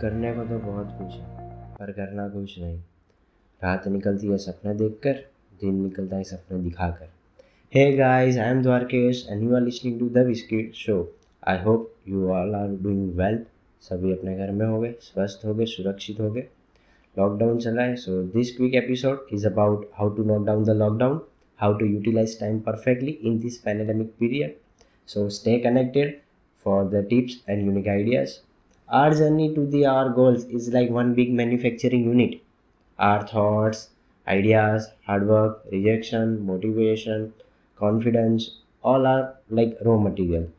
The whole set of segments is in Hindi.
करने को तो बहुत कुछ है, पर करना कुछ नहीं। रात निकलती है सपने देखकर, दिन निकलता है सपने दिखाकर। Hey guys I am Dwarkesh and you are listening to the biscuit show I hope you all are doing well सभी अपने घर में हो गए, स्वस्थ हो गए, सुरक्षित हो गए। लॉकडाउन चला है so this quick episode is about how to knock down the lockdown how to utilize time perfectly in this pandemic period so stay connected for the tips and unique ideas. Our journey to the our goals is like one big manufacturing unit. Our thoughts, ideas, hard work, rejection, motivation, confidence, all are like raw material.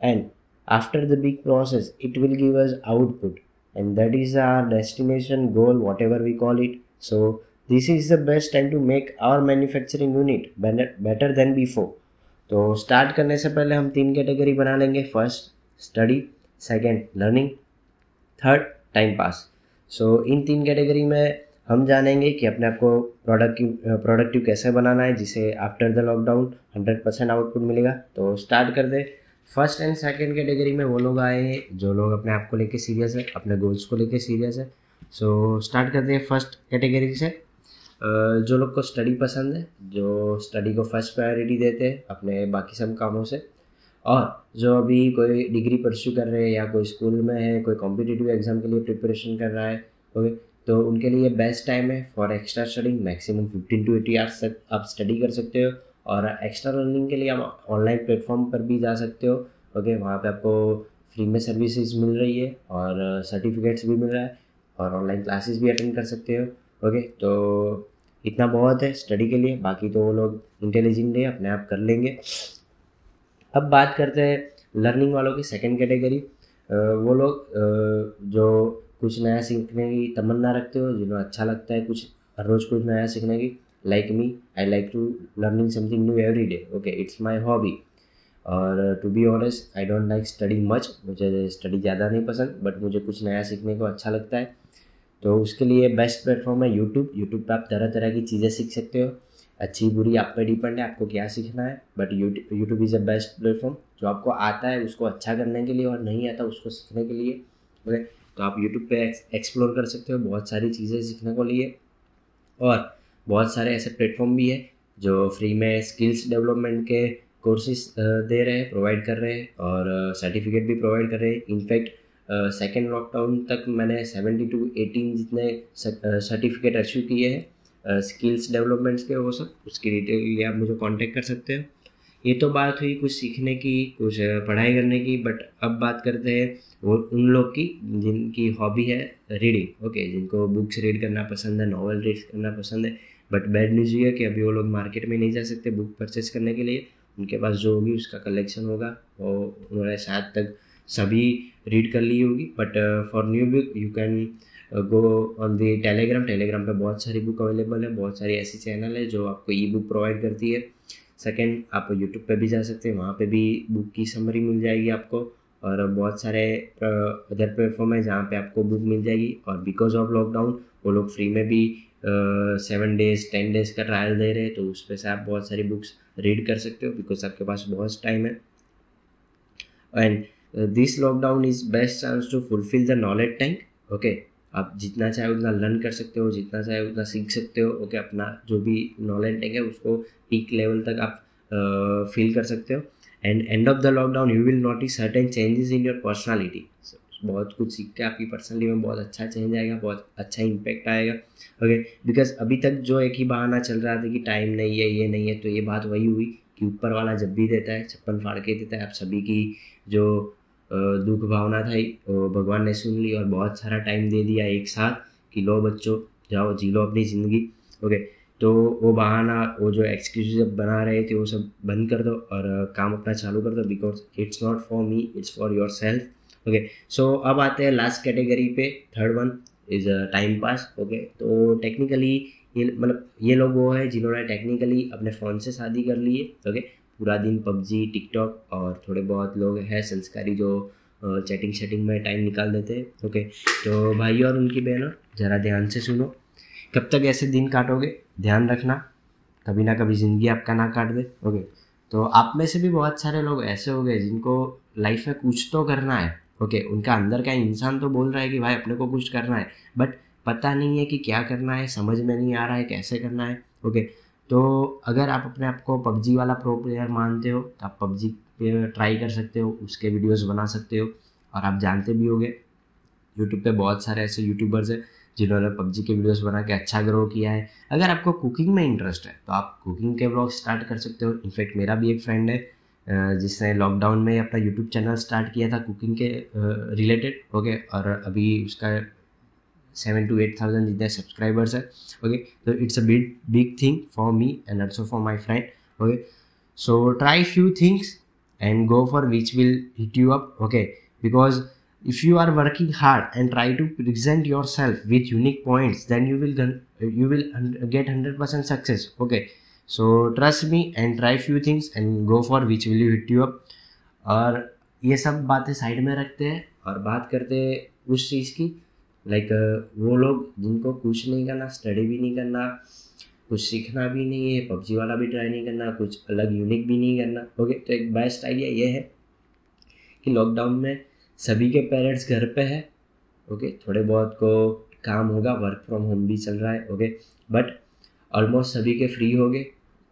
And after the big process, it will give us output. And that is our destination goal, whatever we call it. So this is the best time to make our manufacturing unit better, better than before. तो स्टार्ट करने से पहले हम तीन कैटेगरी बना लेंगे first study second learning third time pass so इन तीन कैटेगरी में हम जानेंगे कि अपने आप को प्रोडक्टिव प्रोडक्टिव कैसे बनाना है जिसे after the lockdown hundred percent output मिलेगा। तो स्टार्ट कर दे। फ़र्स्ट एंड सेकेंड कैटेगरी में वो लोग आए हैं जो लोग अपने आप को लेके सीरियस है अपने गोल्स को लेके सीरियस है। सो so, स्टार्ट करते हैं फ़र्स्ट कैटेगरी से। जो लोग को स्टडी पसंद है जो स्टडी को फ़र्स्ट प्रायोरिटी देते हैं अपने बाकी सब कामों से। और जो अभी कोई डिग्री परस्यू कर रहे हैं या कोई स्कूल में है, कोई कॉम्पिटिटिव एग्ज़ाम के लिए प्रिपरेशन कर रहा है ओके तो उनके लिए बेस्ट टाइम है for extra studying maximum fifteen to eighty hours तक आप स्टडी कर सकते हो और एक्स्ट्रा लर्निंग के लिए आप ऑनलाइन प्लेटफॉर्म पर भी जा सकते हो ओके वहाँ पे आपको फ्री में सर्विसेज़ मिल रही है और सर्टिफिकेट्स भी मिल रहा है और ऑनलाइन क्लासेस भी अटेंड कर सकते हो ओके तो इतना बहुत है स्टडी के लिए, बाकी तो वो लोग इंटेलिजेंट है, अपने आप कर लेंगे। अब बात करते हैं लर्निंग वालों की सेकेंड कैटेगरी वो लोग जो कुछ नया सीखने की तमन्ना रखते हो, जिन्हें अच्छा लगता है कुछ, हर रोज़ कुछ नया सीखने की like me I like to learning something new every day okay it's my hobby और to be honest I don't like study much मुझे स्टडी ज़्यादा नहीं पसंद बट मुझे कुछ नया सीखने को अच्छा लगता है। तो उसके लिए बेस्ट प्लेटफॉर्म है यूट्यूब यूट्यूब पर आप तरह तरह की चीज़ें सीख सकते हो। अच्छी बुरी आप पर डिपेंड है, आपको क्या सीखना है? But YouTube is a best platform जो आपको आता है, उसको अच्छा करने के लिए और नहीं आता, उसको सीखने के लिए। ओके तो आप यूट्यूब पे एक्सप्लोर कर सकते हो बहुत सारी चीज़ें सीखने को लिए। और बहुत सारे ऐसे प्लेटफॉर्म भी है, जो फ्री में स्किल्स डेवलपमेंट के कोर्सेज दे रहे हैं प्रोवाइड कर रहे हैं और सर्टिफिकेट भी प्रोवाइड कर रहे हैं। इनफैक्ट सेकेंड लॉकडाउन तक मैंने सेवेंटी टू एटीन जितने सर्टिफिकेट इशू किए हैं। स्किल्स डेवलपमेंट्स के वो सब, उसकी डिटेल लिए आप मुझे कांटेक्ट कर सकते हैं। ये तो बात हुई कुछ सीखने की, कुछ पढ़ाई करने की बट अब बात करते हैं वो उन लोग की जिनकी हॉबी है रीडिंग ओके जिनको बुक्स रीड करना पसंद है नॉवल रीड करना पसंद है बट बैड न्यूज़ ये है कि अभी वो लोग मार्केट में नहीं जा सकते बुक परचेज करने के लिए। उनके पास जो होगी उसका कलेक्शन होगा, वो उन्होंने शायद तक सभी रीड कर ली होगी but for new book you can go on the Telegram Telegram पे बहुत सारी बुक अवेलेबल है, बहुत सारी ऐसी चैनल है जो आपको ई बुक प्रोवाइड करती है। सेकेंड आप यूट्यूब पे भी जा सकते हैं, वहाँ पे भी बुक की समरी मिल जाएगी आपको। और बहुत सारे अदर प्लेटफॉर्म है जहाँ पे आपको बुक मिल जाएगी। और बिकॉज़ ऑफ़ लॉकडाउन वो लोग फ्री में भी सेवन डेज़ टेन डेज़ का ट्रायल दे रहे हैं तो उस पर से आप बहुत सारी बुक्स रीड कर सकते हो बिकॉज़ आपके पास बहुत टाइम है। And this lockdown is best chance to fulfil the knowledge tank okay आप जितना चाहे उतना लर्न कर सकते हो, जितना चाहे उतना सीख सकते हो ओके अपना जो भी नॉलेज टैंक है, उसको पीक लेवल तक आप फील कर सकते हो। And end of the lockdown you will notice certain changes in your personality बहुत कुछ सीख के आपकी पर्सनली में बहुत अच्छा चेंज आएगा, बहुत अच्छा इम्पैक्ट आएगा ओके बिकॉज़ अभी तक जो एक ही बहाना चल रहा था कि टाइम नहीं है, ये नहीं है तो ये बात वही हुई कि ऊपर वाला जब भी देता है, छप्पन फाड़ के देता है, आप सभी की जो दुख भावना था भगवान ने सुन ली और बहुत सारा टाइम दे दिया एक साथ कि लो बच्चों, जाओ, जी लो अपनी ज़िंदगी। ओके तो वो बहाना, वो जो एक्सक्यूज बना रहे थे, वो सब बंद कर दो और काम अपना चालू कर दो because it's not for me it's for yourself okay so अब आते हैं लास्ट कैटेगरी पे। Third one is time pass okay तो टेक्निकली ये मतलब ये लोग वो है जिन्होंने टेक्निकली अपने फ़ोन से शादी कर ली है। ओके पूरा दिन पबजी, टिकटॉक और थोड़े बहुत लोग हैं संस्कारी जो चैटिंग शेटिंग में टाइम निकाल देते हैं। ओके तो भाई और उनकी बहनों ज़रा ध्यान से सुनो। कब तक ऐसे दिन काटोगे? ध्यान रखना। कभी ना कभी ज़िंदगी आपका ना काट दे। ओके तो आप में से भी बहुत सारे लोग ऐसे हो गए जिनको लाइफ में कुछ तो करना है। ओके उनका अंदर का इंसान तो बोल रहा है कि भाई अपने को कुछ करना है। बट पता नहीं है कि क्या करना है, समझ में नहीं आ रहा है कैसे करना है। ओके तो अगर आप अपने आप को पबजी वाला प्रो प्लेयर मानते हो तो आप पबजी पे ट्राई कर सकते हो, उसके वीडियोस बना सकते हो, और आप जानते भी होगे। यूट्यूब पे बहुत सारे ऐसे यूट्यूबर्स हैं, जिन्होंने पबजी के वीडियोस बना के अच्छा ग्रो किया है। अगर आपको कुकिंग में इंटरेस्ट है तो आप कुकिंग के ब्लॉग स्टार्ट कर सकते हो। इनफैक्ट मेरा भी एक फ्रेंड है जिसने लॉकडाउन में अपना यूट्यूब चैनल स्टार्ट किया था कुकिंग के रिलेटेड ओके और अभी उसका सेवन टू एट थाउज़ेंड जितने सब्सक्राइबर्स है ओके तो it's a big big thing for me and also for my friend okay so try few things and go for which will hit you up okay because if you are working hard and try to present yourself with unique points then you will you will get 100% success okay so trust me and try few things and go for which will you hit you up और ये सब बातें साइड में रखते हैं और बात करते हैं उस चीज़ की लाइक like, वो लोग जिनको कुछ नहीं करना स्टडी भी नहीं करना कुछ सीखना भी नहीं है पबजी वाला भी ट्राई नहीं करना कुछ अलग यूनिक भी नहीं करना। ओके तो एक बेस्ट आइडिया ये है कि लॉकडाउन में सभी के पेरेंट्स घर पे है। ओके थोड़े बहुत को काम होगा वर्क फ्रॉम होम भी चल रहा है। ओके बट ऑलमोस्ट सभी के फ्री हो गए।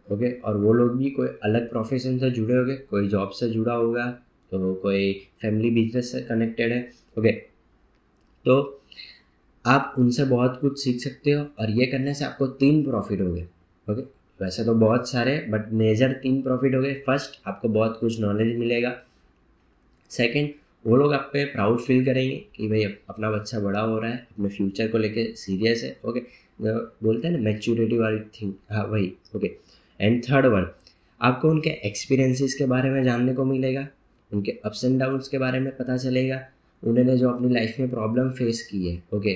ओके और वो लोग भी कोई अलग प्रोफेशन से जुड़े होंगे कोई जॉब से जुड़ा होगा तो कोई फैमिली बिज़नेस से कनेक्टेड है। ओके तो आप उनसे बहुत कुछ सीख सकते हो और ये करने से आपको तीन प्रॉफिट हो गए ओके वैसे तो बहुत सारे बट मेजर तीन प्रॉफिट हो गए। फ़र्स्ट आपको बहुत कुछ नॉलेज मिलेगा। सेकंड वो लोग आप पे प्राउड फील करेंगे कि भाई अपना बच्चा बड़ा हो रहा है, अपने फ्यूचर को लेके सीरियस है ओके बोलते हैं ना मैच्योरिटी वाली थिंग हाँ वही ओके एंड थर्ड वन आपको उनके एक्सपीरियंसेस के बारे में जानने को मिलेगा, उनके अप्स एंड डाउन्स के बारे में पता चलेगा उन्होंने जो अपनी लाइफ में प्रॉब्लम फेस की है ओके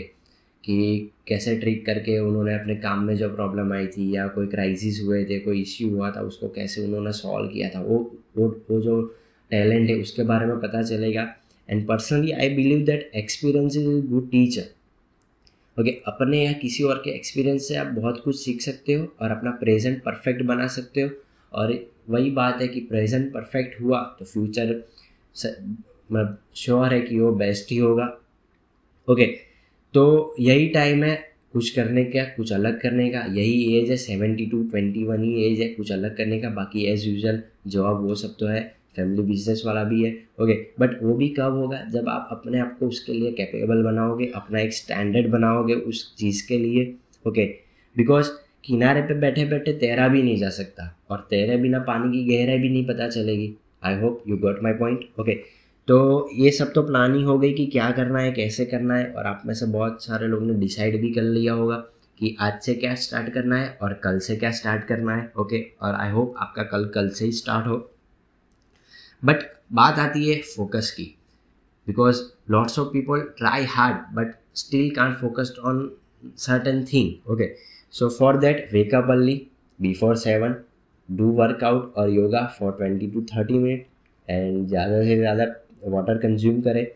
कि कैसे ट्रिक करके उन्होंने अपने काम में जो प्रॉब्लम आई थी या कोई क्राइसिस हुए थे, कोई इश्यू हुआ था, उसको कैसे उन्होंने सॉल्व किया था, वो वो वो जो टैलेंट है, उसके बारे में पता चलेगा। And personally I believe that experience is good teacher okay अपने या किसी और के एक्सपीरियंस से आप बहुत कुछ सीख सकते हो और अपना प्रेजेंट परफेक्ट बना सकते हो। और वही बात है कि प्रेजेंट परफेक्ट हुआ तो फ्यूचर मतलब श्योर है कि वो बेस्ट ही होगा। ओके तो यही टाइम है कुछ करने का, कुछ अलग करने का। यही एज है सेवेंटी टू ट्वेंटी वन ही एज है, कुछ अलग करने का। बाकी एज यूजल जॉब वो सब तो है फैमिली बिज़नेस वाला भी है। ओके बट वो भी कब होगा? जब आप अपने आप को उसके लिए कैपेबल बनाओगे, अपना एक स्टैंडर्ड बनाओगे उस चीज़ के लिए। ओके बिकॉज़ किनारे पे बैठे बैठे तैरा भी नहीं जा सकता और तैरे बिना पानी की गहराई भी नहीं पता चलेगी। I hope you got my point okay तो ये सब तो प्लानिंग हो गई कि क्या करना है, कैसे करना है, और आप में से बहुत सारे लोगों ने डिसाइड भी कर लिया होगा कि आज से क्या स्टार्ट करना है और कल से क्या स्टार्ट करना है ओके और आई होप आपका कल कल से ही स्टार्ट हो। बट बात आती है फोकस की because lots of people try hard but still can't focused on certain thing okay so for that wake up early before seven do workout और yoga for twenty to thirty minute and ज़्यादा से ज़्यादा वाटर कंज्यूम करें.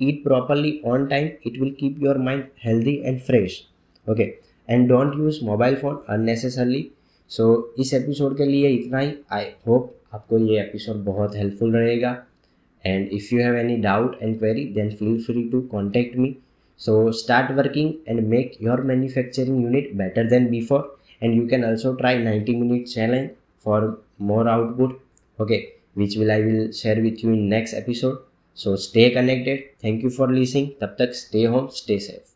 Eat properly on time it will keep your mind healthy and fresh okay and don't use mobile phone unnecessarily so इस एपिसोड के लिए इतना ही. आई होप आपको ये एपिसोड बहुत हेल्पफुल रहेगा. And if you have any doubt and query then feel free to contact me so start working and make your manufacturing unit better than before and you can also try ninety minute challenge for more output okay which will I will share with you in next episode so stay connected. Thank you for listening. Tab tak stay home stay safe